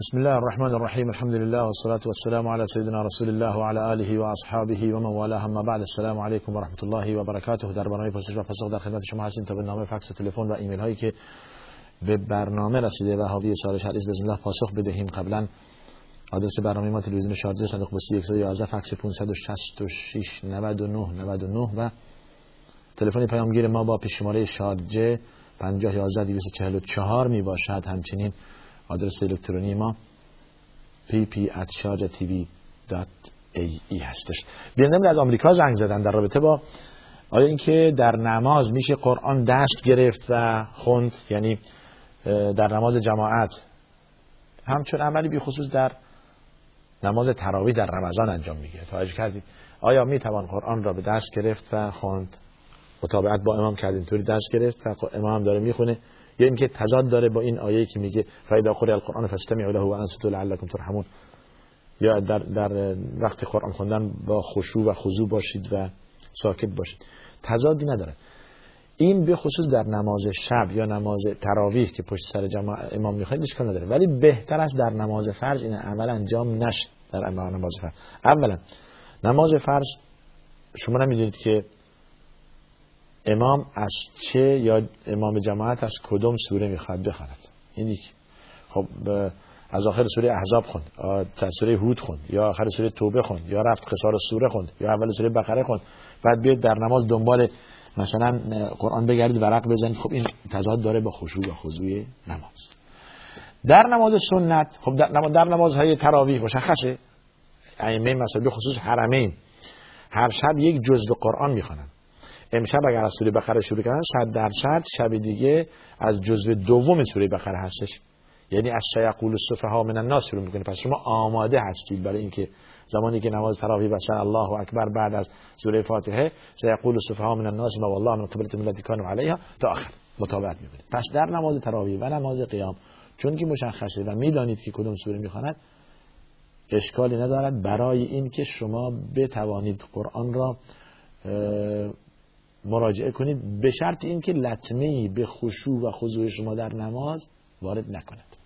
بسم الله الرحمن الرحیم الحمد لله والصلاة والسلام على سيدنا رسول الله وعلى آله وأصحابه ومن والاه اما بعد السلام علیکم و رحمت الله و برکاته در برنامه پرسش و پاسخ در خدمت شما هستیم تا به نامه فکس و تلفن و ایمیل هایی که به برنامه رسیده و حاوی سال شرعیز بزن الله پاسخ بدهیم. قبلا آدرس برنامه ما تلویزیون شارجه صندوق پستی 111 فکس 566 99 99 و تلفن پیامگیر ما با پیش شماره شارجه 50 11 244 می باشد. همچنین آدرس الکترونی ما pp@sharjatv.ae هستش. بیننده از آمریکا زنگ زدن در رابطه با آیا اینکه در نماز میشه قرآن دست گرفت و خوند یعنی در نماز جماعت. همچون عملی بی خصوص در نماز تراوی در رمضان انجام می‌گیره توجه کردید؟ آیا می‌توان قرآن را به دست گرفت و خوند؟ مطابقت با امام کردیم طوری دست گرفت و امام داره می‌خونه. یا اینکه تضاد داره با این آیه که میگه فایده قرئ القرآن فاستمعوا له وانصتوا لعلكم ترحمون. یا در در وقت قرآن خوندن با خشوع و خضوع باشید و ساکت باشید. تضادی نداره. این به خصوص در نماز شب یا نماز تراویح که پشت سر جماع امام می‌خواید اشکال نداره. ولی بهتر است در نماز فرض این عمل انجام نشه. در نماز فرض. اولا نماز فرض شما نمی‌دونید که امام از چه یا امام جماعت از کدوم سوره می‌خواد بخواند؟ این یک خب از آخر سوره احزاب خوند تا سوره هود خوند یا آخر سوره توبه خوند یا رفت قصار سوره خوند یا اول سوره بقره خوند بعد بیاد در نماز دنبال مثلا قرآن بگردید ورق بزنید. خب این تضاد داره با خشوع و خضوع نماز. در نماز سنت خب در, نماز در نمازهای تراویح مشخصه. ائمه مثلا خصوص حرمین هر شب یک جزء قرآن می‌خوانند. امشب اگر از سوره بقره شروع کردن صد درصد شب دیگه از جزء دوم سوره بقره هستش. یعنی از سیقول السفها من الناس شروع می‌کنه. پس شما آماده هستید برای اینکه زمانی که نماز تراویح بسن الله اکبر بعد از سوره فاتحه سیقول السفها من الناس ما والله من قبلت ملتی کانوا علیها تا آخر مطابقت می‌کنید پس در نماز تراویح و نماز قیام چون که مشخصه و می‌دانید که کدوم سوره می‌خواند اشکالی ندارد برای اینکه شما بتوانید قرآن را مراجعه کنید به شرط اینکه لطمه به خشوع و خضوع شما در نماز وارد نکند.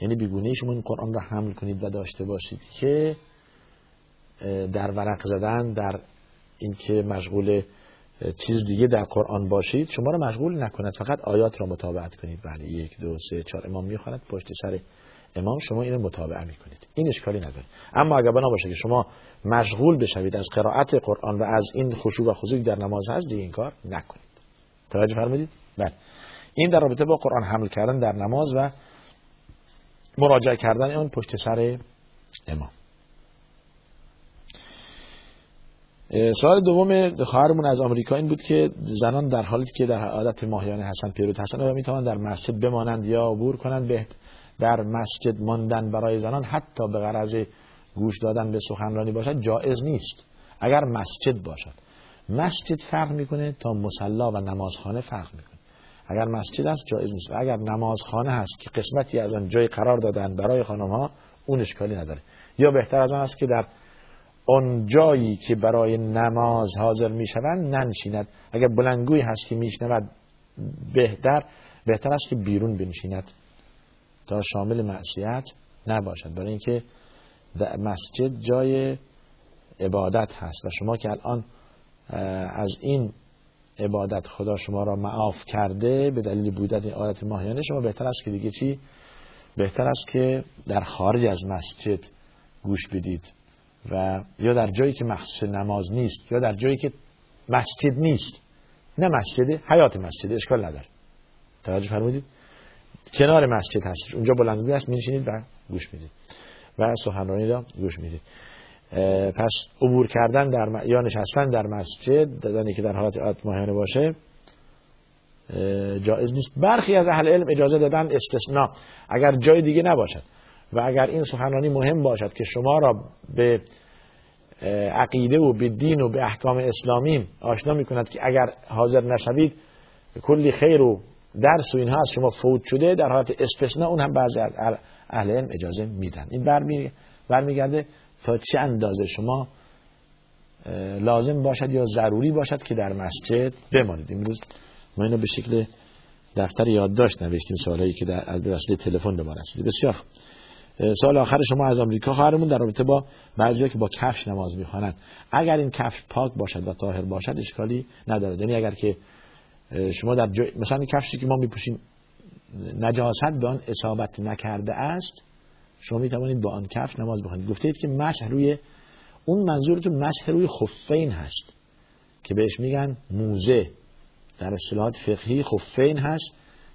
یعنی بیگونه شما این قرآن را حمل کنید و داشته باشید که در ورق زدن در اینکه مشغول چیز دیگه در قرآن باشید شما را مشغول نکند. فقط آیات را مطابقت کنید. بله یک دو سه چهار. امام می‌خواند پشت سر امام شما اینو متابعه می‌کنید. این اشکالی نداره. اما اگر بنا باشه که شما مشغول بشوید از قرائت قرآن و از این خشوع و خضوع در نماز هست دیگه این کار نکنید. توجه فرمودید؟ بله. این در رابطه با قرآن حمل کردن در نماز و مراجعه کردن اون پشت سر امام. سوال دوم خواهرمون از آمریکا این بود که زنان در حالی که در عادت ماهیانه حسن پیروت هستند و می‌توان در مسجد بمانند یا عبور کنند به در مسجد ماندن برای زنان حتی به غرض گوش دادن به سخنرانی باشد جایز نیست. اگر مسجد باشد. مسجد فرق می‌کنه تا مسلا و نمازخانه فرق می‌کنه. اگر مسجد است جایز نیست. اگر نمازخانه هست که قسمتی از آن جای قرار دادن برای خانم ها اون اشکالی نداره. یا بهتر از آن است که در اون جایی که برای نماز حاضر می‌شوند ننشیند. اگر بلنگوی هست که میشنود بهتر بهتر است که بیرون بنشیند. تا شامل معصیت نباشد. برای اینکه مسجد جای عبادت هست و شما که الان از این عبادت خدا شما را معاف کرده به دلیل بودن این عادت ماهیانه شما بهتر است که دیگه چی؟ بهتر است که در خارج از مسجد گوش بدید و یا در جایی که مخصوص نماز نیست یا در جایی که مسجد نیست. نه مسجد حیات مسجد اشکال نداره. توجه فرمودید؟ کنار مسجد هستش اونجا بلندگوی هست میشینید و گوش می‌دید. و سخنرانی را گوش می‌دید. پس عبور کردن در یا نشستن در مسجد دادنی که در حالت ماهیانه باشه جایز نیست. برخی از اهل علم اجازه دادن استثناء اگر جای دیگه نباشد. و اگر این سخنرانی مهم باشد که شما را به عقیده و به دین و به احکام اسلامی آشنا می‌کند که اگر حاضر نشوید کلی خیر و درس و اینها از شما فوت شده در حالت استثناء اون هم بعضی از اهل علم اجازه میدن. این برمی برمیگرده تا چه اندازه شما لازم باشد یا ضروری باشد که در مسجد بمانید. امروز ما اینو به شکل دفتر یادداشت نوشتیم سوالایی که در از وسیله تلفن به ما رسیده. بسیار سال آخر شما از آمریکا خواهرمون در رابطه با بعضی که با کفش نماز می‌خوانند. اگر این کفش پاک باشد و طاهر باشد اشکالی ندارد. یعنی اگر که شما در جای مثلا کفشی که ما میپوشیم نجاست به آن اصابت نکرده است شما می توانید با آن کفش نماز بخونید گفتید که مسح روی اون منظورتون مسح روی خفین هست که بهش میگن موزه. در اصطلاحات فقهی خفین هست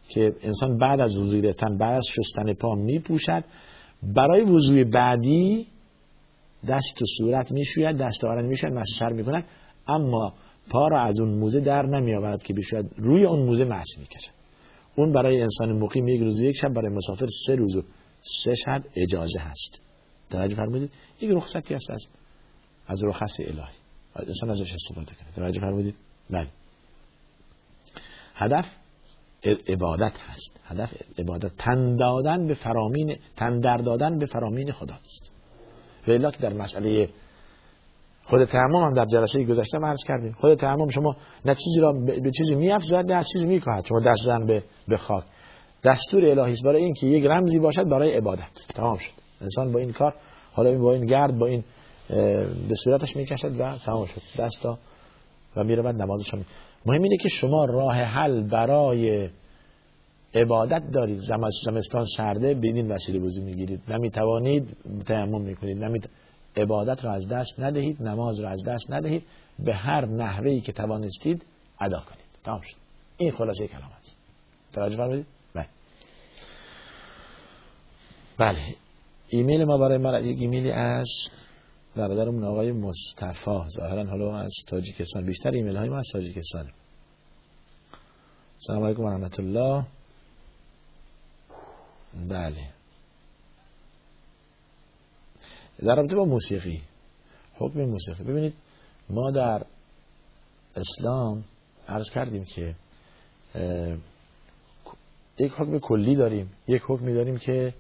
که انسان بعد از وضوء گرفتن بعد از شستن پا میپوشد. برای وضوع بعدی دست تو صورت می‌شوید دست آرن می‌شوید مسح سر می‌کند. اما پا را از اون موزه در نمیآورد که بشوید روی اون موزه مسح می‌کشد. اون برای انسان مقیم یک روز یک شب برای مسافر سه روز و سه شب اجازه هست. توجه فرمودید؟ یک رخصتی هست از از رخص الهی. انسان ازش استفاده کنه توجه فرمودید؟ بله. هدف عبادت هست. هدف عبادت. تن دادن به فرامین تن در دادن به فرامین خداست. و در مسئله خود تعمم هم در جلسه گذشته عرض کردیم. خود تعمم شما نه چیزی را به چیزی میافزاید نه چیزی میکاهد شما دست زن به به خاک. دستور الهی است. برای اینکه یک رمزی باشد برای عبادت. تمام شد. انسان با این کار حالا این با این گرد با این به صورتش می‌کشد و تمام شد. دستا و میره بعد نمازش هم مهم اینه که شما راه حل برای عبادت دارید. زمستان سرده بینین وسیله وضو می‌گیرید. نمی‌توانید تیمم می‌کنید. نمیت... عبادت را از دست ندهید نماز را از دست ندهید به هر نحوهی که توانستید ادا کنید. تمام شد. این خلاصه کلام است. توجه فرمودید بله. بله. ایمیل ما برای من یک ایمیلی از برادرمون آقای مصطفی. ظاهرا حالا از تاجیکستان. بیشتر ایمیل های ما از تاجیکستان. سلام علیکم و رحمت الله. بله. در رابطه با موسیقی حکم موسیقی. ببینید ما در اسلام عرض کردیم که یک حکم کلی داریم. یک حکمی داریم که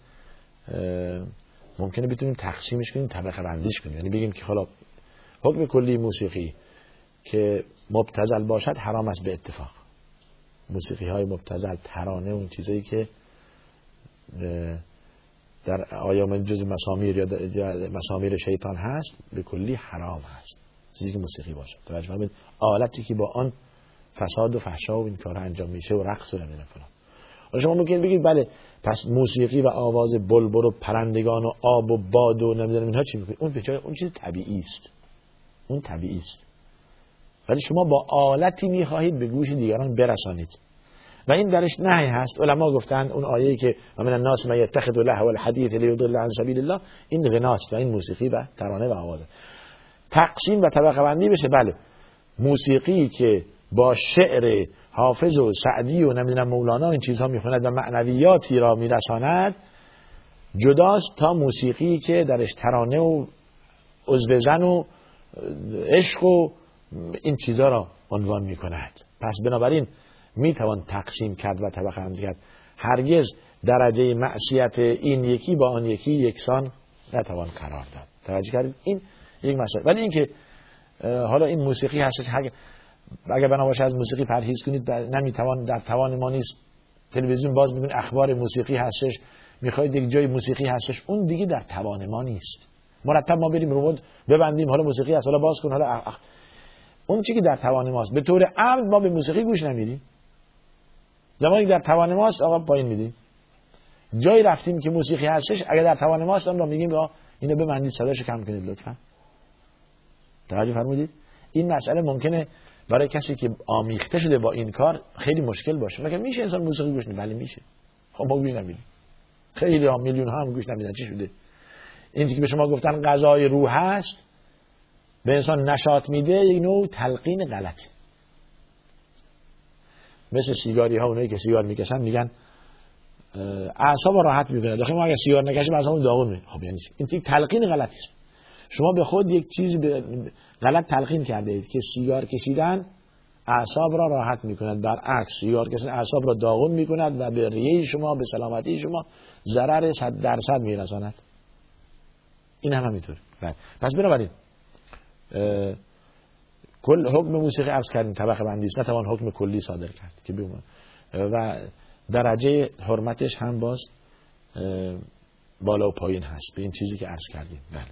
ممکنه بتونیم تقسیمش کنیم طبقه بندیش کنیم. یعنی بگیم که حالا حکم کلی موسیقی که مبتزل باشد حرام است به اتفاق. موسیقی های مبتزل ترانه اون چیزایی که در آیام جز مسامیر یا مسامیر شیطان هست به کلی حرام هست. چیزی که موسیقی باشه. توجه آلتی که با آن فساد و فحشا و این کار انجام میشه و رقص و نمی‌دونم فلان شما ممکن بگید بله پس موسیقی و آواز بلبل و پرندگان و آب و باد و نمی‌دونم اینها چی می‌کنید اون به اون چیز طبیعی است اون طبیعی است ولی شما با آلتی می‌خواهید به گوش دیگران برسانید. و این درش نهی هست. علما گفتن اون آیه‌ای که من الناس ما یتخذ له الحديث لیضل عن سبیل الله این غناست و این موسیقی و ترانه و آواز. تقسیم و طبقه بندی بشه. بله. موسیقی که با شعر حافظ و سعدی و نمی‌دونم مولانا این چیزها می‌خوند و معنویاتی را میرساند جداست تا موسیقی که درش ترانه و عضو زن و عشق و این چیزها را عنوان می‌کند. پس بنابراین می‌توان تقسیم کرد و طبقه بندی کرد هرگز درجه معصیت این یکی با آن یکی یکسان نتوان قرار داد. توجه کردید؟ این یک مسئله. ولی اینکه حالا این موسیقی هستش اگر بنا باشه از موسیقی پرهیز کنید نمی‌توان در توان ما نیست. تلویزیون باز می‌کنید اخبار موسیقی هستش. می‌خواید یک جای موسیقی هستش. اون دیگه در توان ما نیست. مرتب ما بریم رومود ببندیم حالا موسیقی هست حالا باز کن حالا اخ... اون چی که در توان ماست. به طور عمد ما به موسیقی گوش نمیدیم. زمانی در توان ماست آقا پایین میدیم جایی رفتیم که موسیقی هستش اگر در توان ماست اون رو میگیم آقا اینو ببندید صداشو کم کنید لطفا. توجه فرمودید؟ این مسئله ممکنه برای کسی که آمیخته شده با این کار خیلی مشکل باشه. مگر میشه انسان موسیقی گوش بله میشه. خب ما گوش نمیدیم. خیلی ها میلیون ها هم گوش نمیدن. چی شده؟ این که به شما گفتن غذای روح هست به انسان نشاط میده یک نوع تلقین غلطه. مثل سیگاری ها اونایی که سیگار می‌کشن میگن اعصاب راحت می‌کنه. داخل ما اگه سیگار نکشیم اعصاب داغون می خب یعنی این تلقین غلطی است. شما به خود یک چیزی غلط تلقین کرده اید که سیگار کشیدن اعصاب را راحت می‌کند. برعکس سیگار کشیدن اعصاب را داغون می‌کند و به ریه شما به سلامتی شما ضرر 100 درصد میرساند. این هم همینطور بله. پس بنابراین کل حکم موسیقی عرض کردیم طبقه است نتوان حکم کلی صادر کرد که بیوم و درجه حرمتش هم باز بالا و پایین هست. به این چیزی که عرض کردیم. بله.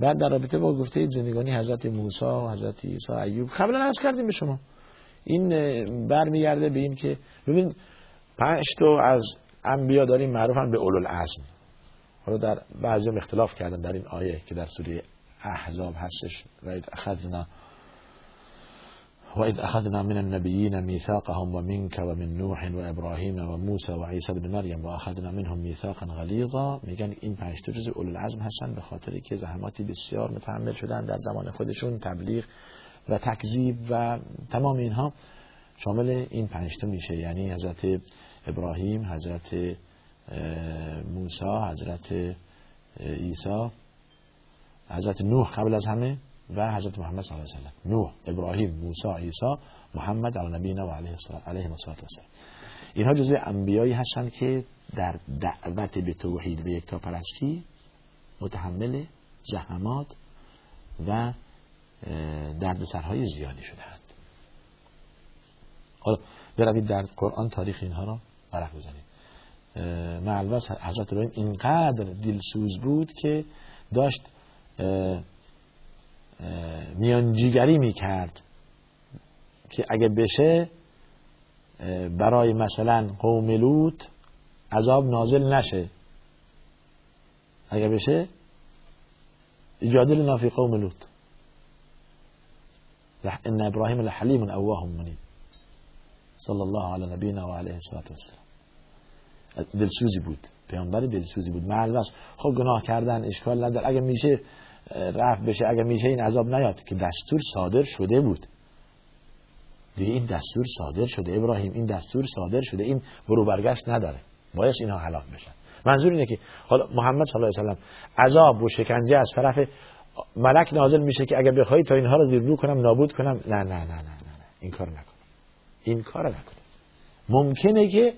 بعد در رابطه با گفته زندگانی حضرت موسی و حضرت عیسی ایوب قبلا عرض کردیم به شما. این برمیگرده به این که ببین پنج تو از انبیا داریم معروفن به اولو العزم حالا در بعضی اختلاف کردن در این آیه که در سوره احزاب هستش. و اخذنا وإذ أخذنا من النبيين ميثاقهم ومنك ومن نوح وإبراهيم وموسى وعيسى بن مريم وأخذنا منهم ميثاقا غلیظا. میگن این پنج تا اولو العزم هستن به خاطری که زحماتی بسیار متحمل شدن در زمان خودشون تبلیغ و تکذیب و تمام اینها شامل این پنج تا میشه. یعنی حضرت ابراهیم حضرت موسی حضرت عیسی حضرت نوح قبل از همه و حضرت محمد صلی الله علیه و نوح ابراهیم موسی عیسی محمد علی نبینا و علیه علیه الصلاه اینها جزء انبیایی هستند که در دعوت به توحید به پرستی متحمل زحمات و دردسرهای زیادی شدهاند. حالا بروید در قرآن تاریخ اینها را ورق بزنید. معلوس حضرت ابراهیم اینقدر دلسوز بود که داشت میانجیگری می‌کرد که اگه بشه برای مثلا قوم لوط عذاب نازل نشه. اگه بشه اجادل نافی قوم لوط. ان ابراهیم لحلیم اواه منیب. صلی الله علی نبینا و علیه والسلام. دلسوزی بود. پیامبر دلسوزی بود. معلوس خب گناه کردن اشکال نداره. اگه میشه رفت بشه اگه میشه این عذاب نیاد. که دستور صادر شده بود. دیگه این دستور صادر شده ابراهیم این دستور صادر شده این برو برگشت نداره. باید اینها هلاک بشن. منظور اینه که حالا محمد صلی الله علیه و سلم عذاب و شکنجه از طرف ملک نازل میشه که اگر بخوای تا اینها رو زیر کنم نابود کنم. نه نه نه نه نه, این کار نکن. این کار نکنه ممکنه که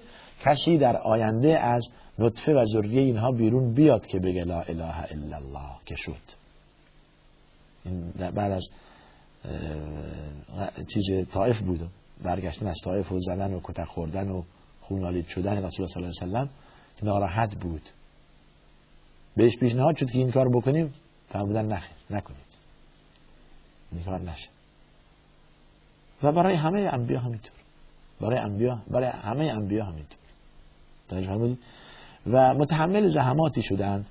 کسی در آینده از نطفه و ذریه اینها بیرون بیاد که بگه لا اله الا الله که شد. این بعد از چیز طائف بود. برگشتن از طائف و زدن و کتک خوردن و خونالید شدن رسول صلی الله علیه وسلم ناراحت بود. بهش پیشنهاد شد که این کار بکنیم. فرمودن نخیر نکنید. این کار نشه و برای همه انبیا همینطور. برای انبیا برای همه انبیا همینطور. و متحمل زحماتی شدند.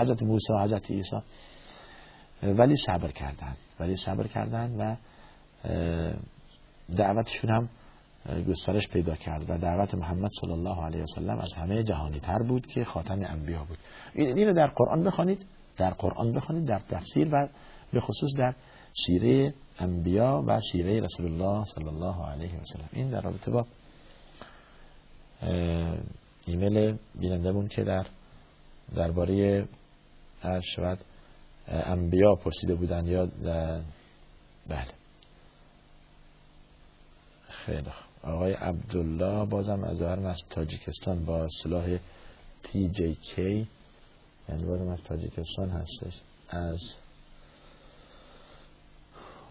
حضرت موسی و حضرت عیسی. ولی صبر کردند. ولی صبر کردند و دعوتشون هم گسترش پیدا کرد و دعوت محمد صلی الله علیه وسلم از همه جهانی تر بود که خاتم انبیا بود. این رو در قرآن بخوانید. در قرآن بخوانید در تفسیر و به خصوص در سیره انبیا و سیره رسول الله صلی الله علیه و سلم. این در رابطه با ایمیل بینندمون که در درباره شاید انبیا پرسیده بودن یا بله. خیلی آقای عبدالله بازم از از تاجیکستان با سلاح کی یعنی بازم از تاجیکستان هستش. از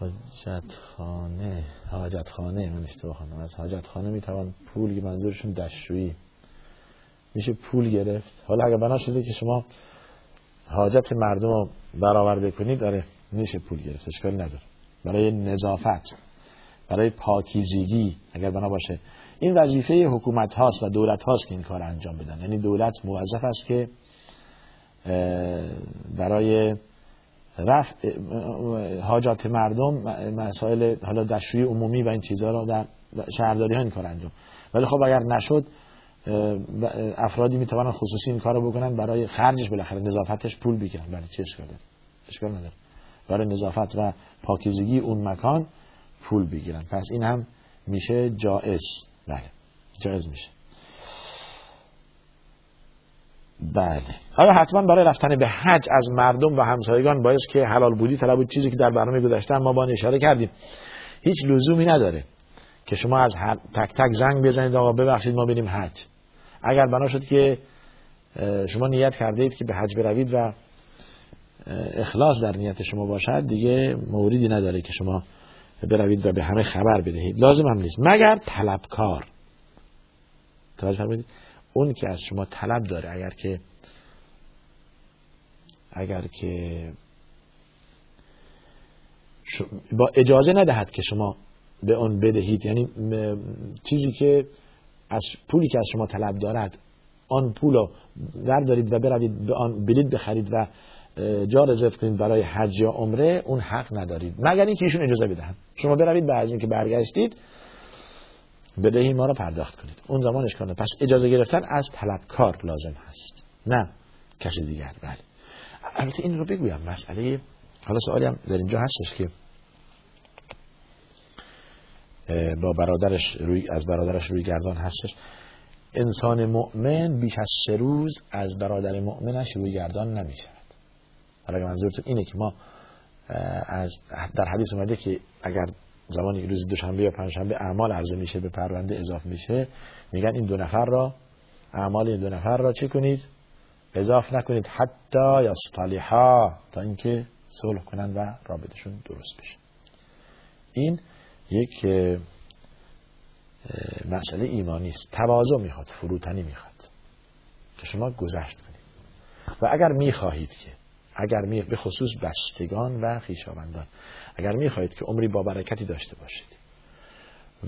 حاجت خانه حاجت خانه من اشتباه خانم از حاجت خانه می‌توان پول منظورشون دستشویی میشه پول گرفت. حالا اگر بنا شده که شما حاجت مردم رو برآورده کنید داره میشه پول گرفت. اشکال نداره. برای نظافت برای پاکیزگی اگر بنا باشه. این وظیفه حکومت هاست و دولت هاست که این کار انجام بدن. یعنی دولت موظف است که برای رفع حاجات مردم مسائل حالا دستشویی عمومی و این چیزها رو در شهرداری ها این کار انجام. ولی خب اگر نشد افرادی می‌توانن خصوصی این کارو بکنن برای خرجش بالاخره نظافتش پول بگیرن بله چه اشکال داره؟ اشکال نداره. برای نظافت و پاکیزگی اون مکان پول بگیرن پس این هم میشه جائز. بله جائز میشه. بله. آیا حتما برای رفتن به حج از مردم و همسایگان باعث که حلال بودی طلب بود چیزی که در برنامه گذشته ما با اشاره کردیم. هیچ لزومی نداره که شما از تک تک زنگ بزنید آقا ببخشید ما بریم حج. اگر بنا شد که شما نیت کرده اید که به حج بروید و اخلاص در نیت شما باشد دیگه موردی نداره که شما بروید و به همه خبر بدهید. لازم هم نیست. مگر طلبکار. توجه اون که از شما طلب داره اگر که اگر که با اجازه ندهد که شما به اون بدهید یعنی چیزی که از پولی که از شما طلب دارد آن پول رو دارید و بروید به آن بلیط بخرید و جا رزرو کنید برای حج یا عمره اون حق ندارید. مگر اینکه ایشون اجازه بدهند. شما بروید بعد از اینکه برگشتید بدهی ما رو پرداخت کنید. اون زمان اشکال پس اجازه گرفتن از طلبکار لازم هست. نه کسی دیگر. بله. البته این رو بگویم. مسئله حالا سوالی هم در اینجا هستش که با برادرش روی از برادرش روی گردان هستش. انسان مؤمن بیش از سه روز از برادر مؤمنش روی گردان نمی شود حالا منظورتون اینه که ما از در حدیث اومده که اگر زمانی روز دوشنبه یا پنجشنبه اعمال عرضه میشه به پرونده اضافه میشه میگن این دو نفر را اعمال این دو نفر را چه کنید؟ اضافه نکنید. حتی یا صالحا تا اینکه صلح کنند و رابطشون درست بشه. این یک مسئله ایمانی است. تواضع می‌خواد فروتنی می‌خواد. که شما گذشت کنید. و اگر می‌خواهید که اگر می به خصوص بستگان و خیشاوندان اگر می‌خواهید که عمری با برکتی داشته باشید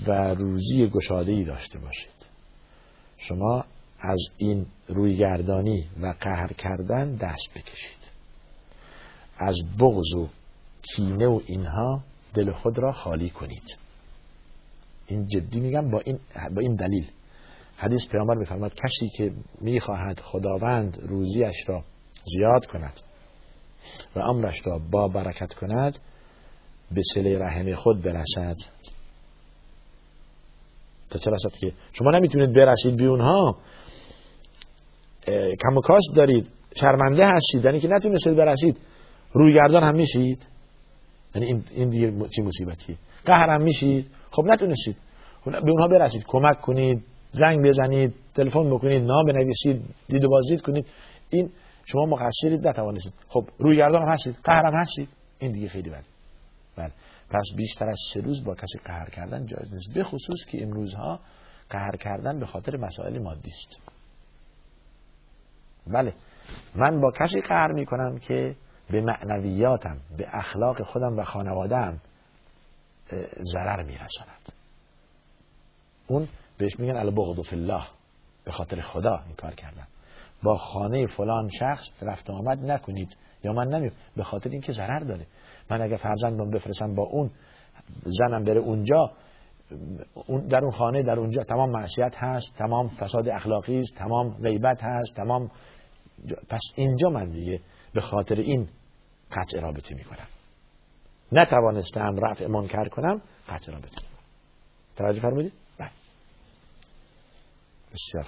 و روزی گشاده داشته باشید شما از این رویگردانی و قهر کردن دست بکشید. از بغض و کینه و اینها دل خود را خالی کنید. این جدی میگم با این, با این دلیل. حدیث پیامبر میفرماد کسی که می‌خواهد خداوند روزیش را زیاد کند و امرش را با برکت کند به سله رحم خود برسد. تا چه رسد که شما نمی‌تونید برسید به اونها کم و کاست دارید شرمنده هستید یعنی که نتونستید برسید روی گردان هم میشید. یعنی این, این دیگه چی مصیبتیه؟ قهر هم میشید. خب نتونستید. خب به اونها برسید. کمک کنید زنگ بزنید تلفن بکنید نام بنویسید دید و بازدید کنید. این شما مقصرید نتوانستید. خب روی گردان هم هستید قهر هم هستید. این دیگه خیلی بده. بله. پس بیشتر از سه روز با کسی قهر کردن جایز نیست. به خصوص که امروزها قهر کردن به خاطر مسائل مادی است. بله. من با کسی قهر می کنم که به معنویاتم به اخلاق خودم و خانوادم ضرر می رسند اون بهش میگن البغض فی الله به خاطر خدا این کار کردن. با خانه فلان شخص رفت آمد نکنید یا من نمیم به خاطر اینکه ضرر داره. من اگه فرزندم بفرستم با اون زنم بره اونجا اون در اون خانه در اونجا تمام معصیت هست تمام فساد اخلاقی است تمام غیبت هست تمام پس اینجا من دیگه به خاطر این قطع رابطه می‌کنم. نتوانستم رفع منکر کنم قطع رابطه توجه فرمودید؟ بله. بسیار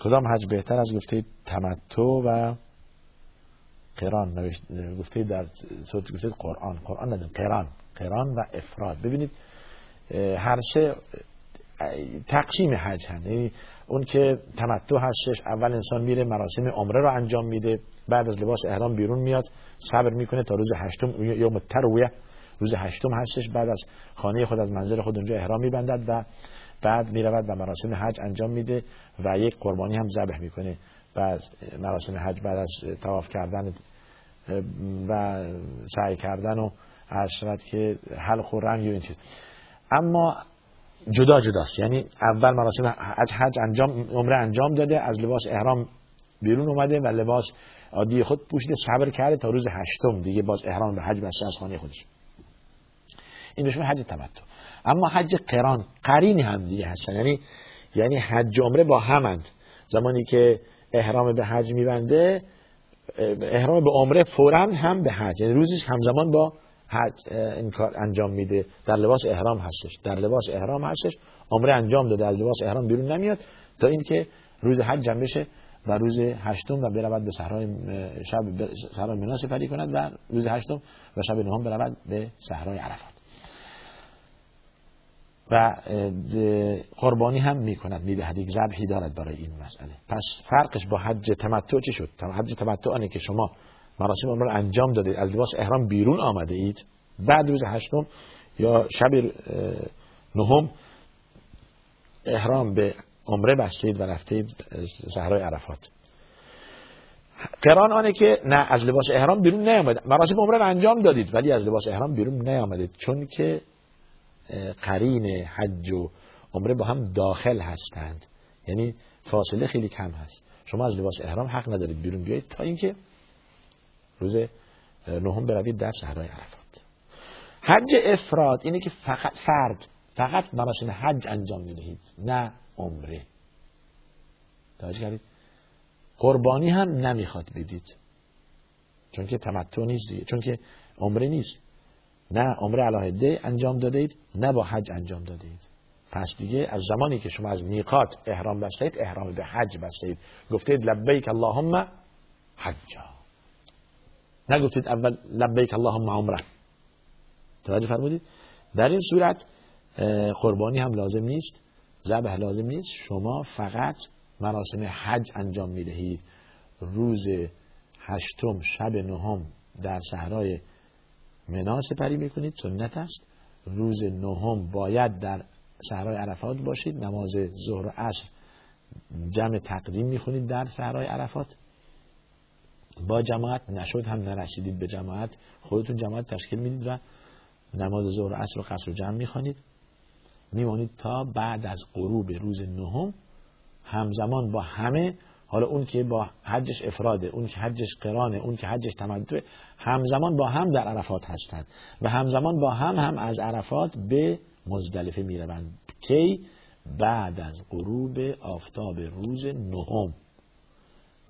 کدام حج بهتر از گفته تمتع و قران گفته در صورت گفته قرآن. قرآن ندیم قران قران و افراد. ببینید هر سه تقسیم حج هست یعنی اون که تمتع هستش اول انسان میره مراسم عمره رو انجام میده بعد از لباس احرام بیرون میاد صبر می‌کنه تا روز هشتم یوم ترویه روز هشتم هستش بعد از خانه خود از منزل خود اونجا احرام میبندد و بعد می‌رود و مراسم حج انجام میده و یک قربانی هم ذبح می‌کنه. بعد مراسم حج بعد از تواف کردن و سعی کردن و عرض که حلق و رنگ و این چیز. اما جدا جداست. یعنی اول مراسم حج, حج انجام عمره انجام داده از لباس احرام بیرون اومده و لباس عادی خود پوشیده صبر کرده تا روز هشتم. دیگه باز احرام به حج بسته از خانه خودش. این بهش حج تمتع. اما حج قران قرین هم دیگه هستن. یعنی یعنی حج عمره با همند زمانی که احرام به حج میبنده احرام به عمره فورا هم به حج یعنی روزش همزمان با حج این کار انجام میده. در لباس احرام هستش. در لباس احرام هستش. عمره انجام داده از لباس احرام بیرون نمیاد تا اینکه روز حج جمع بشه و روز هشتم و برود به صحرای شب صحرای مناسب سپری کند و روز هشتم و شب نهم برود به صحرای عرفات. و قربانی هم می‌کند می‌دهد یک ذبحی دارد برای این مسئله. پس فرقش با حج تمتع چی شد؟ حج تمتع آنه که شما مراسم عمره انجام داده از لباس احرام بیرون آمده اید بعد روز هشتم یا شب نهم احرام به عمره بستید و رفتید صحرای عرفات. قران آنه که نه از لباس احرام بیرون نیامده. مراسم عمره انجام دادید ولی از لباس احرام بیرون نیامدید چون که قرین حج و عمره با هم داخل هستند. یعنی فاصله خیلی کم هست. شما از لباس احرام حق ندارید بیرون بیایید تا اینکه روز نهم بروید در صحرای عرفات. حج افراد اینه که فقط فرد فقط مراسم حج انجام می‌دهید نه عمره. توجه کردید؟ قربانی هم نمی‌خواد بدید. چون که تمتع نیست دیگه چون که عمره نیست. نه عمره علاهده انجام دادید نه با حج انجام دادید. پس دیگه از زمانی که شما از میقات احرام بستید احرام به حج بستید. گفتید لبیک اللهم حجا. نگفتید اول لبیک اللهم عمره. توجه فرمودید؟ در این صورت قربانی هم لازم نیست ذبح لازم نیست. شما فقط مراسم حج انجام می‌دهید. روز هشتم شب نهم در صحرای منا سپری می‌کنید سنت است. روز نهم باید در صحرای عرفات باشید. نماز ظهر و عصر جمع تقدیم می‌خونید در صحرای عرفات. با جماعت نشد هم نرسیدید به جماعت. خودتون جماعت تشکیل می‌دید و نماز ظهر و عصر و قصر و جمع می‌خوانید. میمانید تا بعد از غروب روز نهم همزمان با همه حالا اون که با حجش افراده اون که حجش قرانه اون که حجش تمتعه همزمان با هم در عرفات هستند و همزمان با هم هم از عرفات به مزدلفه می‌روند کی؟ بعد از غروب آفتاب روز نهم.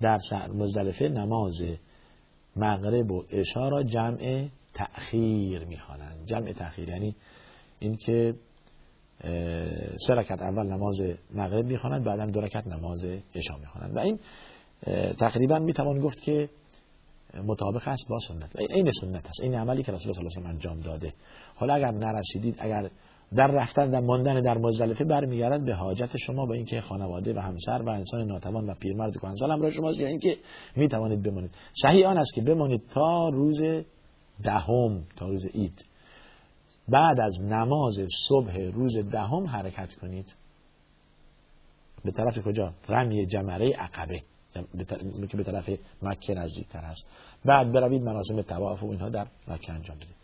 در مزدلفه نماز مغرب و عشا را جمع تأخیر می‌خوانند. جمع تأخیر یعنی اینکه سه رکعت اول نماز مغرب می‌خوانند بعدا دو رکعت نماز عشا می‌خوانند. و این تقریبا می‌توان گفت که مطابق است با سنت. و این سنت است این عملی که رسول الله صلی الله و انجام داده. حالا اگر نرسیدید اگر در رفتن در ماندن در مزدلفه برمیگردد به حاجت شما با اینکه خانواده و همسر و انسان ناتوان و پیرمرد کهنسال همراه شماست یا اینکه می توانید بمانید. صحیح آن است که بمانید تا روز دهم تا روز عید. بعد از نماز صبح روز دهم حرکت کنید. به طرف کجا؟ رمی جمره عقبه. که به طرف مکه نزدیکتر هست. بعد بروید مراسم طواف و اینها در مکه انجام بدید.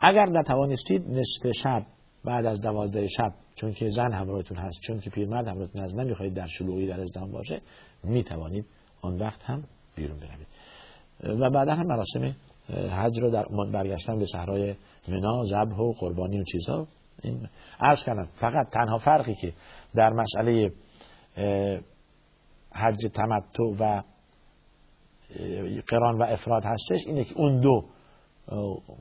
اگر نتوانستید نصف شب بعد از دوازده شب چون که زن همراهتون هست چون که پیرمرد همراهتون هست نمی‌خواهید در شلوغی در ازدهام باشه می‌توانید آن وقت هم بیرون بروید. و بعدا هم مراسم حج رو در برگشتن به صحرای منا ذبح و قربانی و چیزها این عرض کردم فقط تنها فرقی که در مسئله حج تمتع و قران و افراد هستش اینه که اون دو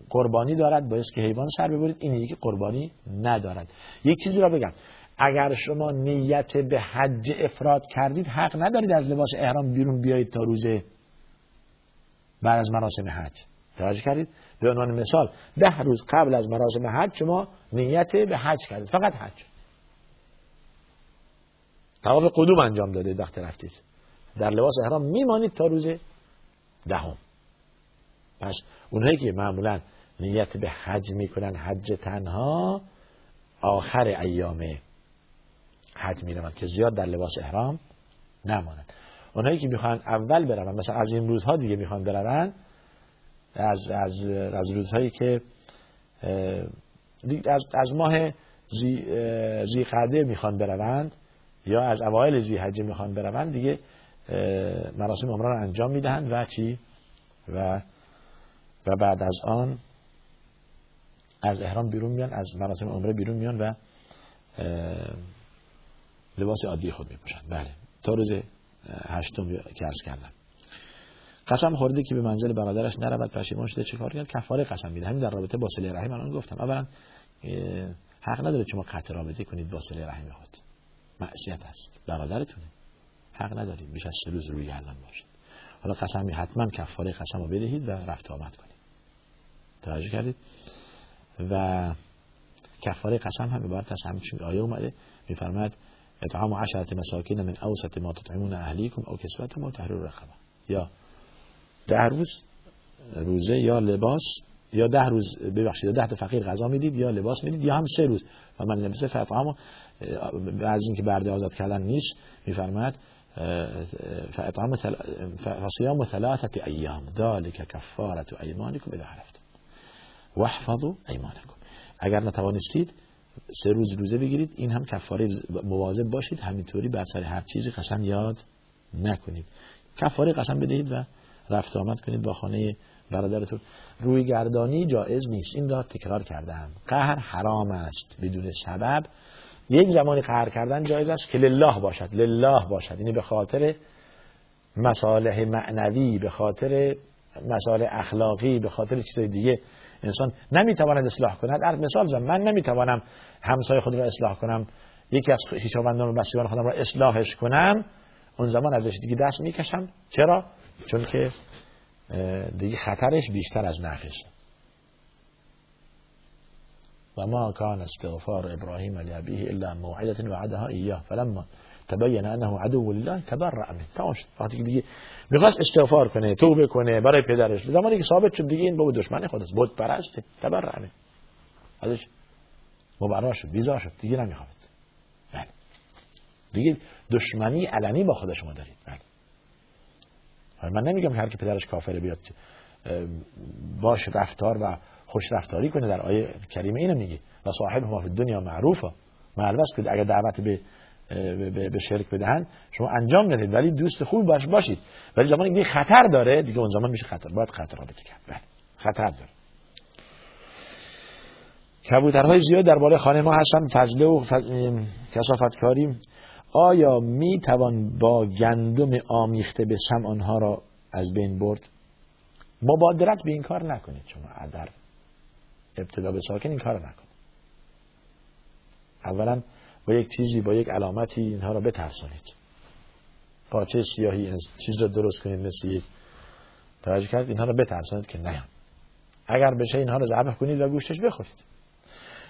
قربانی دارد باید که حیوان سر ببرید این یکی قربانی ندارد. یک چیزی را بگم اگر شما نیت به حج افراد کردید حق ندارید از لباس احرام بیرون بیایید تا روز بعد از مراسم حج. توجه کردید؟ به عنوان مثال ده روز قبل از مراسم حج شما نیت به حج کردید. فقط حج. طواف قدوم انجام داده وقتی رفتید. در لباس احرام میمانید تا روز دهم. پس اونهایی که معمولا نیت به حج می‌کنن حج تنها آخر ایام حج می‌روند که زیاد در لباس احرام نمانند. اونهایی که می‌خوان اول بروند مثلا از این روزها دیگه می‌خوان بروند از, از, از روزهایی که از, از ماه زی, زی می‌خوان بروند یا از اوایل زی حجه می‌خوان بروند دیگه مراسم عمره انجام می‌دهند و چی؟ و و بعد از آن از احرام بیرون میان از مراسم عمره بیرون میان و لباس عادی خود میپوشند. بله. تا روز هشتم که عرض کردم. قسم خورده که به منزل برادرش نرود پشیمان شده چه کار کرد کفاره قسم میده. همین در رابطه با صله رحم الان گفتم. اولا حق نداره شما قطع رابطه کنید با صله رحم خود. معصیت است. برادرتونه. حق ندارید بیش از سه روز روی گردن باشید. حالا قسمی حتما کفاره قسم رو بدهید و رفت آمد کنید. توجه کردید؟ و کفاره قسم هم عبارت از همچین آیه اومده. میفرماد اطعام عشرت مساکین من اوسط ما تطعمون اهلیکم او کسوتهم و تحریر رقبه. یا در روز روزه یا لباس یا ده روز ببخشید یا ده تا فقیر غذا می‌دید یا لباس می‌دید یا هم سه روز. و من لبسه فطعام از اینکه برده آزاد کردن نیست میفرماد فاطعام فصيام ثلاثه ایام. ذلك كفاره ایمانکم اذا حلفتم واحفظوا ایمانکم. اگر نتوانستید سه روز روزه بگیرید این هم کفاره مواظب باشید همینطوری بر سر هر چیزی قسم یاد نکنید. کفاره قسم بدهید و رفت آمد کنید با خانه برادرتون. روی گردانی جایز نیست. این را تکرار کردم. قهر حرام است. بدون سبب. یک زمانی قهر کردن جایز است که لله باشد. لله باشد. یعنی به خاطر مصالح معنوی به خاطر مسائل اخلاقی به خاطر چیزای دیگه انسان نمی‌تواند اصلاح کند. در مثال زن من نمی‌توانم همسای خود را اصلاح کنم. یکی از خویشاوندان و بستگان خودم را اصلاحش کنم. اون زمان ازش دیگه دست می‌کشم. چرا؟ چون که دیگه خطرش بیشتر از نفعش و ما کان استغفار ابراهیم لابیه الا موعده وعدها ایاه. فلما تبین انه عدو لله تبرأ منه. تمام وقتی که دیگه می‌خواست استغفار کنه توبه کنه برای پدرش زمانی که ثابت شد دیگه این بابا دشمن خودش بود پرست تبرأ منه. ازش مبرا شد بیزار شد. دیگه نمی‌خواد. بله. دیگه دشمنی علنی با خود شما دارید بله. من نمیگم هر که پدرش کافره بیاد باش رفتار و خوش رفتاری کنه. در آیه کریمه اینو میگه. و صاحب ما فی دنیا معروفه معلوم است که اگر دعوت به به شرک بدهن شما انجام ندید ولی دوست خوب باش باشید. ولی زمانی که خطر داره. دیگه اون زمان میشه خطر. باید خطر را کرد. بله. خطر داره. کبوترهای زیاد درباره خانه ما هستن. فضله و کسافت کاری آیا می توان با گندم آمیخته به سم آنها را از بین برد؟ مبادرت به این کار نکنید شما در ابتدا به ساکن این کار نکنید. اولا با یک چیزی با یک علامتی اینها را بترسانید. پاچه سیاهی از چیز را درست کنید مثل یک توجه کرد اینها را بترسانید که نه. اگر بشه اینها را ذبح کنید و گوشتش بخورید.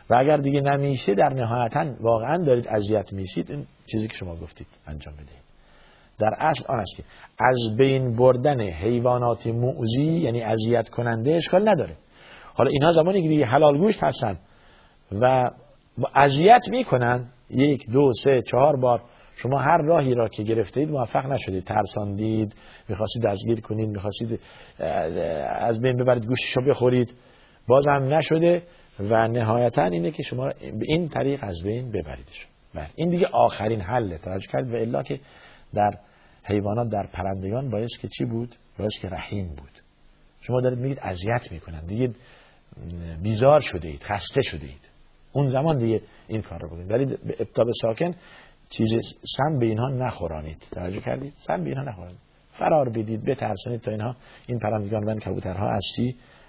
و اگر دیگه نمیشه در نهایتا واقعا دارید اذیت میشید. این چیزی که شما گفتید انجام بدهید در اصل آن است که از بین بردن حیوانات موزی یعنی اذیت کننده اشکال نداره. حالا اینها زمانی که دیگه حلال گوشت هستن و اذیت می‌کنن یک دو سه چهار بار شما هر راهی را که گرفتید موفق نشدید. ترساندید می‌خواستید دستگیر کنید می‌خواستید از بین ببرید گوشش رو بخورید. بازم نشده. و نهایتا اینه که شما به این طریق از بین ببریدش بله. این دیگه آخرین حله. توجه کرد و الا که در حیوانات در پرندگان باعث که چی بود؟ باعث که رحیم بود. شما دارید میگید اذیت می‌کنن. دیگه بیزار شده اید خسته شده اید اون زمان دیگه این کار رو بکنید. ولی به ابتاب ساکن چیز سم به اینها نخورانید. توجه کردید؟ سم به اینها نخورانید. فرار بدید بترسانید تا اینها. این پرندگان و کبوترها از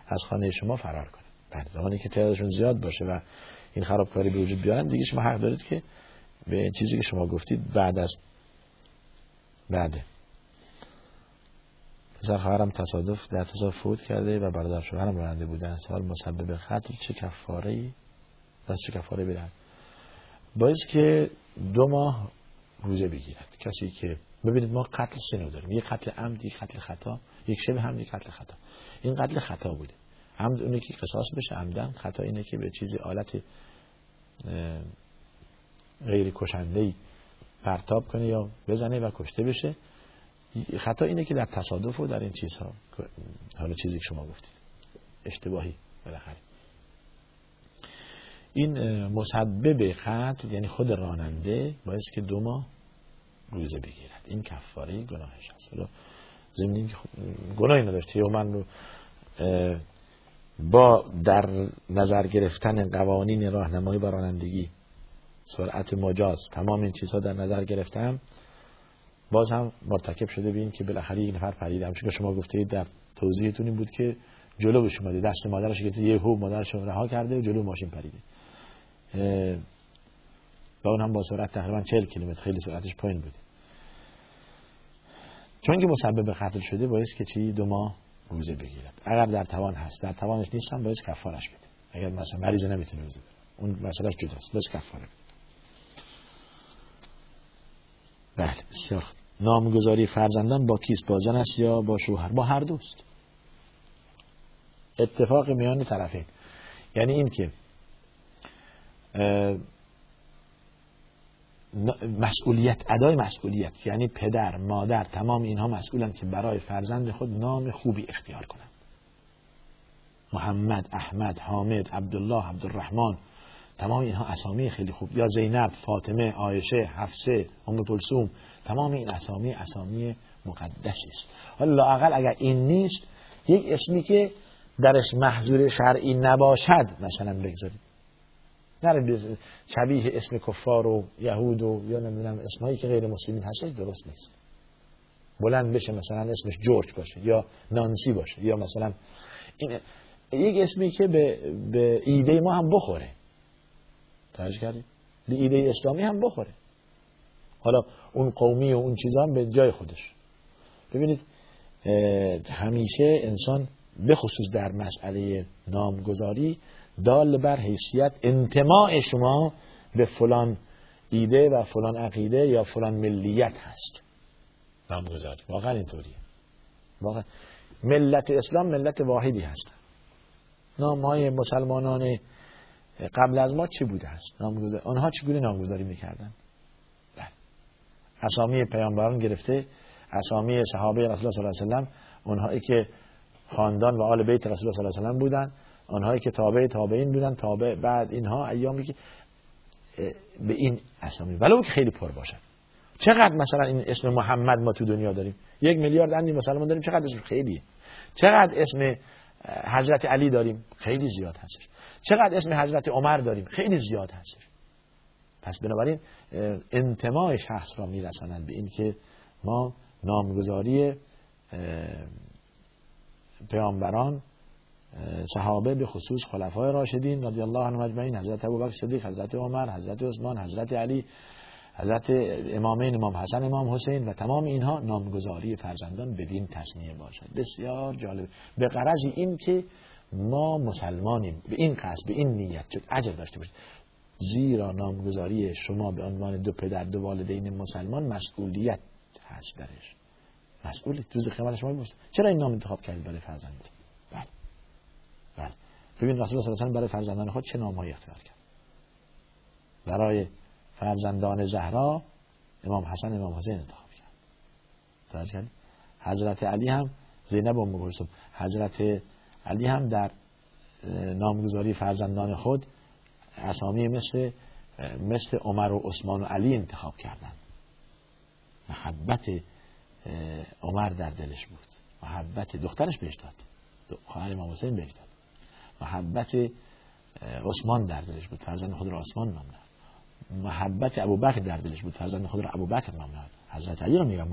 از خانه شما فرار کنند بعد زمانی که تعدادشون زیاد باشه و این خرابکاری به وجود بیارن دیگه شما حق دارید که به چیزی که شما گفتید بعد از بعده پسر خواهرم تصادف در تصادف فوت کرده و برادر شوهرم راننده بودن. سال مسبب قتل چه کفاره ای چه کفاره بدن؟ باید که دو ماه روزه بگیرد. کسی که ببینید ما قتل سه داریم. یک قتل عمد یک قتل خطا. یک شبه هم یک قتل خطا. این قتل خطا بوده. عمد اونه که قصاص بشه. عمدن خطا اینه که به چیزی آلت غیر کشنده پرتاب کنه یا بزنه و کشته بشه. خطا اینه که در تصادف و در این چیزها. حالا چیزی که شما گفتید. اشتباهی بالاخره. این مسبب قتل یعنی خود راننده باعث که دو ماه روزه بگیرد. این کفاره گناهش هست زمینی که گناهی نداشت. من رو با در نظر گرفتن قوانین راهنمایی بر رانندگی سرعت مجاز تمام این چیزها در نظر گرفتم. باز هم مرتکب شده بین که بالاخره یک نفر پریده همچون که شما گفته در توضیحتون این بود که جلو بهش اومده. دست مادرش گرفته یه هو مادرش رها کرده و جلو ماشین پریده. و اون هم با سرعت تقریبا 40 کیلومتر. خیلی سرعتش پایین بوده چون که مسبب قتل شده باعث که چی؟ دو ماه روزه بگیرد. اگر در توان هست. در توانش نیست هم باید کفارش بده. اگر مثلا مریض نمی‌تونه روزه بگیره اون مسئلهش جداست. باید کفاره بده. بله بسیار نامگذاری فرزندان با کیست؟ با زن است یا با شوهر؟ با هر دوست. اتفاق میان طرفین. یعنی این که مسئولیت ادای مسئولیت یعنی پدر مادر تمام اینها مسئولن که برای فرزند خود نام خوبی اختیار کنند محمد احمد حامد عبدالله عبدالرحمن تمام اینها اسامی خیلی خوب. یا زینب فاطمه عایشه حفصه ام کلثوم تمام این اسامی اسامی مقدسی است. حالا لاقل اگر این نیست یک اسمی که درش محضور شرعی نباشد مثلا بگذارید نره شبیه اسم کفار و یهود و یا نمی‌دونم اسمایی که غیر مسلمین هستش درست نیست. بلند بشه مثلا اسمش جورج باشه یا نانسی باشه یا مثلا این یک اسمی که به, به ایده ما هم بخوره. توجه کردید به ایده اسلامی هم بخوره. حالا اون قومی و اون چیزا هم به جای خودش. ببینید همیشه انسان به خصوص در مسئله نامگذاری دال بر حیثیت انتماع شما به فلان ایده و فلان عقیده یا فلان ملیت هست. نامگذاری واقعا اینطوریه. واقعا. ملت اسلام ملت واحدی هست. نام های مسلمانان قبل از ما چی بوده است نامگذاری آنها چگونه نامگذاری می‌کردن؟ بله. اسامی پیامبران گرفته اسامی صحابه رسول الله صلی الله علیه و سلم اونهایی که خاندان و آل بیت رسول الله صلی الله علیه و سلم بودن آنهایی که تابع تابعین بودن تابع بعد اینها ایامی که به این اسامی ولو که خیلی پر باشن. چقدر مثلا این اسم محمد ما تو دنیا داریم؟ یک میلیارد اندی مسلمان داریم چقدر اسم خیلیه؟ چقدر اسم حضرت علی داریم؟ خیلی زیاد هستش. چقدر اسم حضرت عمر داریم؟ خیلی زیاد هستش. پس بنابراین انتماع شخص را میرسانند به این که ما نامگذاری پیامبران صحابه به خصوص خلفای راشدین رضی الله عنهم اجمعین حضرت ابوبکر صدیق حضرت عمر حضرت عثمان حضرت علی حضرت امامین امام حسن امام حسین و تمام اینها نامگذاری فرزندان بدین تصنیه باشد. بسیار جالب. به قرض این که ما مسلمانیم به این قصد به این نیت چون عجب داشته باشید. زیرا نامگذاری شما به عنوان دو پدر دو والدین مسلمان مسئولیت هست درش. مسئولیت. روز قیامت شما می‌پرسه چرا این نام انتخاب کردید برای فرزند بله. ببین رسول الله صلی الله برای فرزندان خود چه نامهایی اختیار کرد؟ برای فرزندان زهرا امام حسن امام حسین انتخاب کرد. کرد حضرت علی هم زینب ام کلثوم. حضرت علی هم در نامگذاری فرزندان خود اسامی مثل مثل عمر و عثمان و علی انتخاب کردند. محبت عمر در دلش بود. محبت دخترش بهش داد. خواهر امام حسین بهش داد. محبت عثمان در دلش بود. فرزند خود را عثمان نام محبت ابوبکر در دلش بود. فرزند خود را ابوبکر نام داد. حضرت علی رو میگم.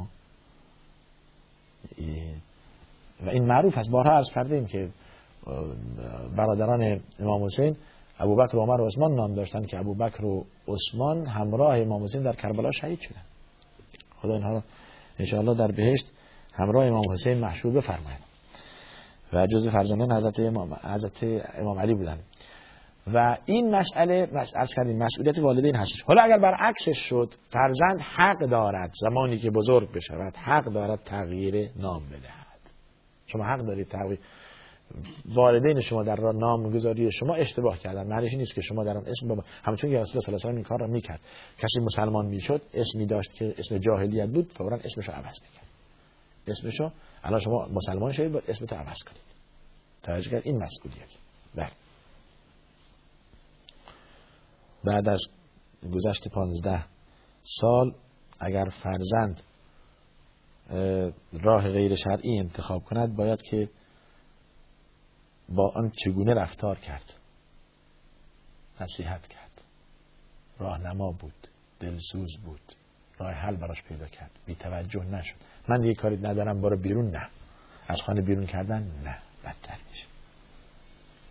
و این معروف است. بارها عرض کردیم که برادران امام حسین ابوبکر و عمر و عثمان نام داشتند که ابوبکر و عثمان همراه امام حسین در کربلا شهید شدند. خدا اینها رو انشاءالله در بهشت همراه امام حسین محشور بفرماید و جز فرزندان حضرت امام, حضرت امام علی بودند و این مسئله از کردیم مسئولیت والدین هستش. حالا اگر برعکسش شد فرزند حق دارد زمانی که بزرگ بشود حق دارد تغییر نام بدهد. شما حق دارید تغییر والدین شما در راه نامگذاری شما اشتباه کردن. معنیش نیست که شما در آن اسم بابا همچون که رسول الله صلی این کار را می‌کرد. کسی مسلمان می‌شد اسمی داشت که اسم جاهلیت بود فورا اسمش رو عوض می‌کرد. اسمشو الان شما مسلمان شدید با اسمتو عوض کنید توجه کرد این مسئولیت. بله. بعد از گذشت پانزده سال اگر فرزند راه غیر شرعی انتخاب کند باید که با آن چگونه رفتار کرد. نصیحت کرد. راهنما بود دلسوز بود. راه حل براش پیدا کرد. بی توجه نشد. من دیگه کاری ندارم برو بیرون. نه. از خانه بیرون کردن؟ نه. بدتر میشه.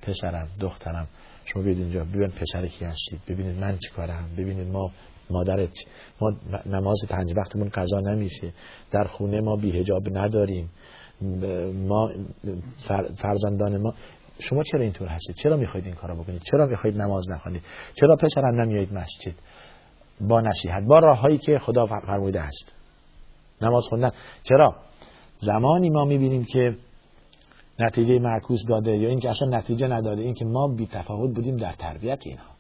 پسرم دخترم شما بیاید اینجا. ببین پسر کی هستید؟ ببینید من چی کارم. ببینید ما مادرت ما نماز پنج وقتمون قضا نمیشه. در خونه ما بیهجاب نداریم. ما فرزندان ما شما چرا اینطور هستید؟ چرا می‌خواید این کارو بکنید؟ چرا می‌خواید نماز نخوانید چرا پسرم نمیایید مسجد؟ با نصیحت با راههایی که خدا فرموده است. نماز خوندن. چرا؟ زمانی ما می‌بینیم که نتیجه معکوس داده یا اینکه اصلا نتیجه نداده اینکه ما بی تفاوت بودیم در تربیت اینها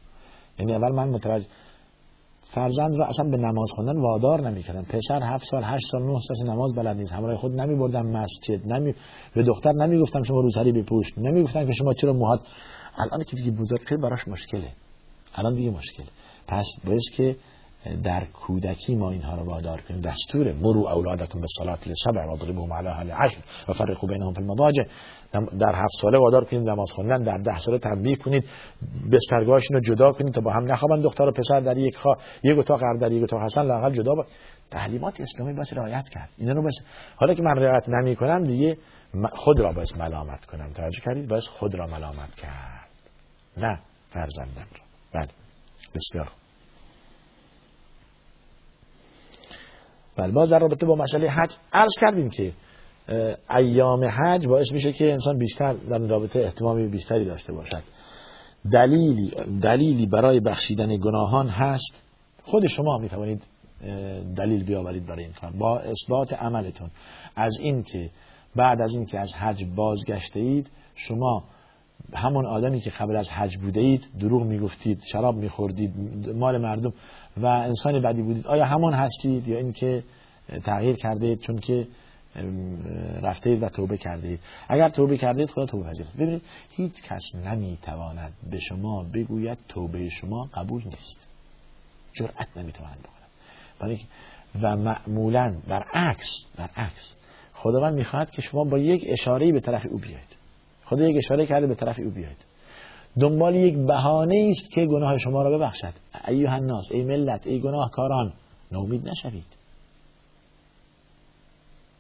یعنی اول من متوجه فرزند رو اصلا به نماز خوندن وادار نمی‌کردن. پسر هفت سال هشت سال نه سال نماز بلد نیست. همراه خود نمی بردم مسجد نمی به دختر نمی گفتم شما روسری بپوش نمی گفتم که شما چرا موهات الان که دیگه بزرگ شد براش مشکله. الان دیگه مشکله. پس باید که در کودکی ما اینها رو وادار کنیم. دستور مرو اولادکم به صلات لسبع و ضربهم علی عشر و فرقوا بینهم فی المضاجع. در هفت ساله وادار کنید نماز خوندن در ده ساله تنبیه کنید بسترگاهشون رو جدا کنید تا با هم نخوابن دختر و پسر در یک خوا یک اتاق هر در یک اتاق حسن لاقل جدا با تعلیمات اسلامی باید رعایت کرد. اینا رو بس حالا که من رعایت نمی کنم دیگه خود را باید ملامت کنم. توجه کردید؟ باید خود را ملامت کرد. نه فرزندم را. بله. بسیار بله باز در رابطه با مسئله حج عرض کردیم که ایام حج باعث میشه که انسان بیشتر در رابطه احتمامی بیشتری داشته باشد. دلیلی دلیلی برای بخشیدن گناهان هست خود شما می توانید دلیل بیاورید برای این کار. با اثبات عملتون. از این که بعد از اینکه از حج بازگشته اید شما همون آدمی که قبل از حج بوده اید دروغ می‌گفتید شراب میخوردید مال مردم و انسان بدی بودید آیا همون هستید یا اینکه تغییر کرده چون که رفته و توبه کرده اگر توبه کرده خدا توبه پذیر ببینید هیچ کس نمی‌تواند به شما بگوید توبه شما قبول نیست. جرأت نمی‌تواند بکنند و معمولا برعکس برعکس خداوند می‌خواهد که شما با یک اشاره به طرف او بیاید. خدا یک اشاره کرده به طرف او بیاید. دنبال یک بهانه است که گناه شما را ببخشد. ایها الناس ای ملت ای گناهکاران نومید نشوید.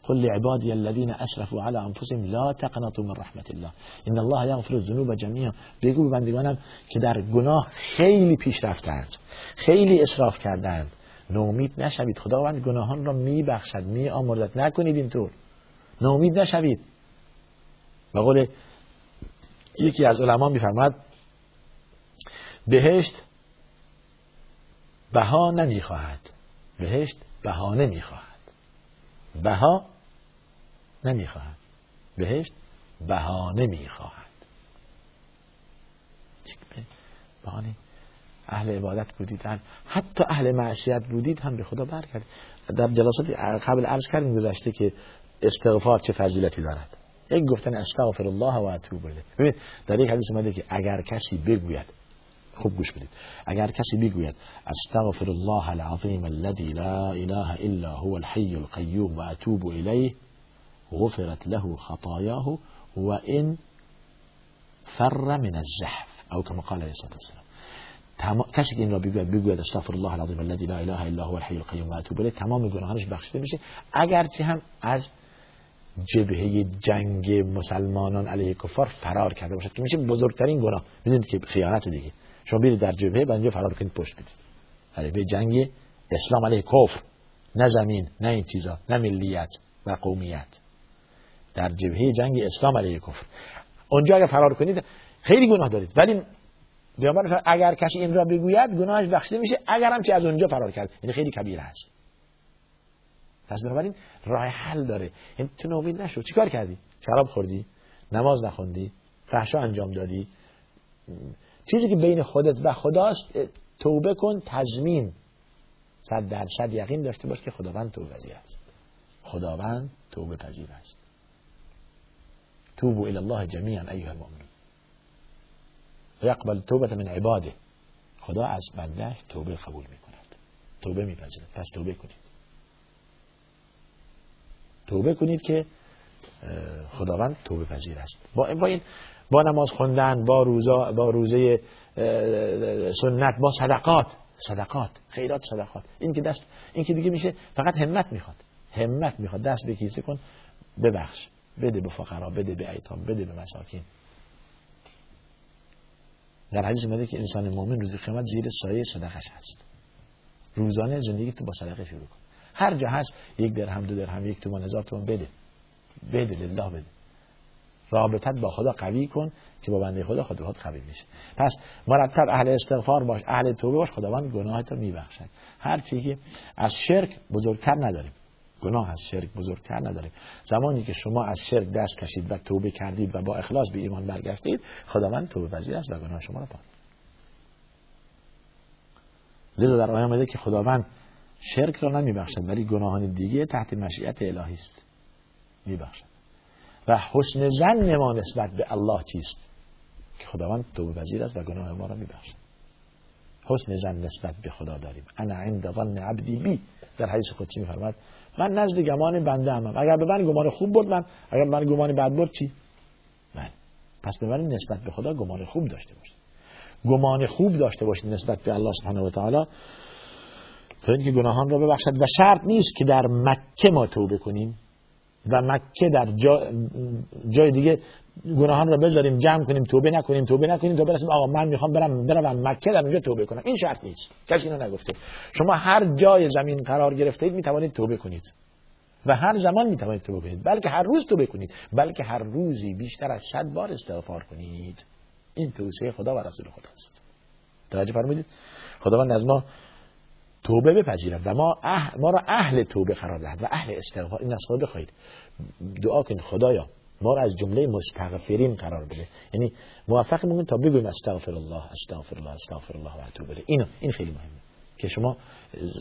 قل لعبادي الذين اسرفوا على انفسهم لا تقنطوا من رحمت الله. ان الله یغفر الذنوب جميعا بگو به بندگانم که در گناه خیلی پیش رفتند. خیلی اسراف کردند. نومید نشوید. خداوند گناهان را میبخشد میآمرزد. نکنید اینطور. نومید نشوید. به قول یکی از علما میفرماد بهشت بها نمی‌خواهد. بهشت بهانه می‌خواهد بها نمی‌خواهد. بهشت بهانه می‌خواهد بهانه اهل عبادت بودید حتی اهل معصیت بودید هم به خدا برکرد در جلسات قبل عرض کردیم گذشته که استغفار چه فضیلتی دارد. یک گفتن استغفر الله و اتوب الیه. ببین در یک حدیث اومده که اگر کسی بگوید خوب گوش بدید. اگر کسی بگوید استغفر الله العظیم الذي لا اله الا هو الحي القيوم و اتوب الیه غفرت له خطاياه و ان فر من الزحف. او كما قال عليه الصلاه والسلام. کسی که این را بگوید بگوید استغفر الله العظیم الذي لا اله الا هو الحي القيوم و اتوب الیه تمام گناهانش بخشیده میشه. اگرچه هم از جبهه جنگ مسلمانان علیه کفار فرار کرده باشد. که میشه بزرگترین گناه. می‌دونید که خیانت دیگه. شما برید در جبهه بعد اینجا فرار کنید پشت بدید. علیه جنگ اسلام علیه کفر. نه زمین نه این چیزا نه ملیت و قومیت. در جبهه جنگ اسلام علیه کفر. اونجا اگر فرار کنید خیلی گناه دارید. ولی پیامبر اگر کسی این را بگوید گناهش بخشیده میشه اگر هم چه از اونجا فرار کرد. یعنی خیلی کبیره است پس بنابراین راه حل داره. یعنی تو نومید نشو. چیکار کردی؟ شراب خوردی؟ نماز نخوندی؟ فحشا انجام دادی؟ چیزی که بین خودت و خداست توبه کن تضمین. صد درصد یقین داشته باش که خداوند توبه پذیر است. خداوند توبه پذیر است. توبوا الى الله جميعا ایها المؤمنون. یقبل توبه من عباده. خدا از بنده توبه قبول می‌کند. توبه میپذیرد. پس توبه کنید. توبه کنید که خداوند توبه پذیر است. با این با نماز خوندن با روزا با روزه سنت با صدقات. صدقات. خیرات صدقات. این که دست این که دیگه میشه فقط همت می‌خواد. همت می‌خواد. دست به کیسه کن ببخش. بده به فقرا بده به ایتام بده به مساکین. در حدیث اومده که انسان مؤمن روز قیامت زیر سایه صدقش هست. روزانه زندگی تو با صدقه شروع کن. هر جا هست یک درهم دو درهم یک تومان هزار تومان بده. بده لله بده. رابطت با خدا قوی کن که با بنده خدا خود قوی میشه پس مرتب اهل استغفار باش اهل توبه باش خداوند گناهت رو میبخشد. هر چیزی که از شرک بزرگتر نداریم. گناه از شرک بزرگتر نداریم. زمانی که شما از شرک دست کشید و توبه کردید و با اخلاص به ایمان برگشتید خداوند توبه پذیر است و گناه شما را پاک لذا در آیه که خداوند شرک را نمیبخشد ولی گناهان دیگه تحت مشیت الهی است. میبخشد. و حسن زن ما نسبت به الله چیست؟ که خداوند توبه پذیر است و گناه ما را میبخشد. حسن زن نسبت به خدا داریم. انا عند ظن عبدی بی. در حدیث خودی میفرماد من نزد گمان بنده هم, اگر به من گمان خوب برد من اگر به من گمان بد برد چی؟ من. پس من نسبت به خدا گمان خوب داشته باشید. گمان خوب داشته باشید نسبت به الله سبحانه و تعالی. تا اینکه گناهان را ببخشد و شرط نیست که در مکه ما توبه کنیم و مکه در جا جای دیگه گناهان را بذاریم جمع کنیم توبه نکنیم توبه نکنیم تا برسیم آقا من می‌خوام برم برم مکه در اونجا توبه کنم. این شرط نیست. کسی اینو نگفته. شما هر جای زمین قرار گرفته اید می‌توانید توبه کنید. و هر زمان می‌توانید توبه کنید. بلکه هر روز توبه کنید. بلکه هر روزی بیشتر از صد بار استغفار کنید. این توصیه خدا و رسول خداست. توجه فرمودید؟ خداوند از ما توبه بپذیرد و ما, اهل ما را اهل توبه قرار دهد و اهل استغفار این از خدا بخواهید. دعا کنید خدایا ما را از جمله مستغفرین قرار بده. یعنی موفق مومن تا بگویم استغفر الله استغفر الله استغفر الله و اتوب اینو این خیلی مهمه که شما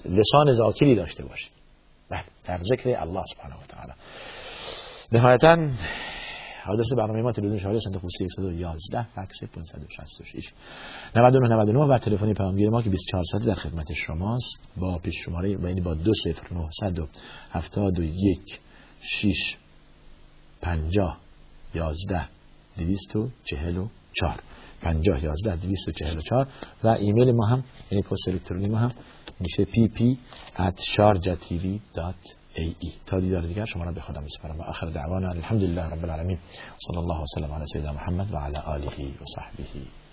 لسان ذاکری داشته باشید. بله در ذکر الله سبحانه و تعالی. نهایتا حادث برنامه ما تلویزیون شهری صندوق پستی 111 فکس 566 99 99 و تلفنی پیامگیر ما که 24 ساعته در خدمت شماست. با پیش شماره یعنی با 20971 6 50 11 244 50 11 244 و ایمیل ما هم یعنی پست الکترونی ما هم میشه pp تا دیدار دیگر شما را به خدا میسپارم. و آخر دعوانا الحمدلله رب العالمین. صلی الله وسلم علی سیدنا محمد و علی آله و صحبه.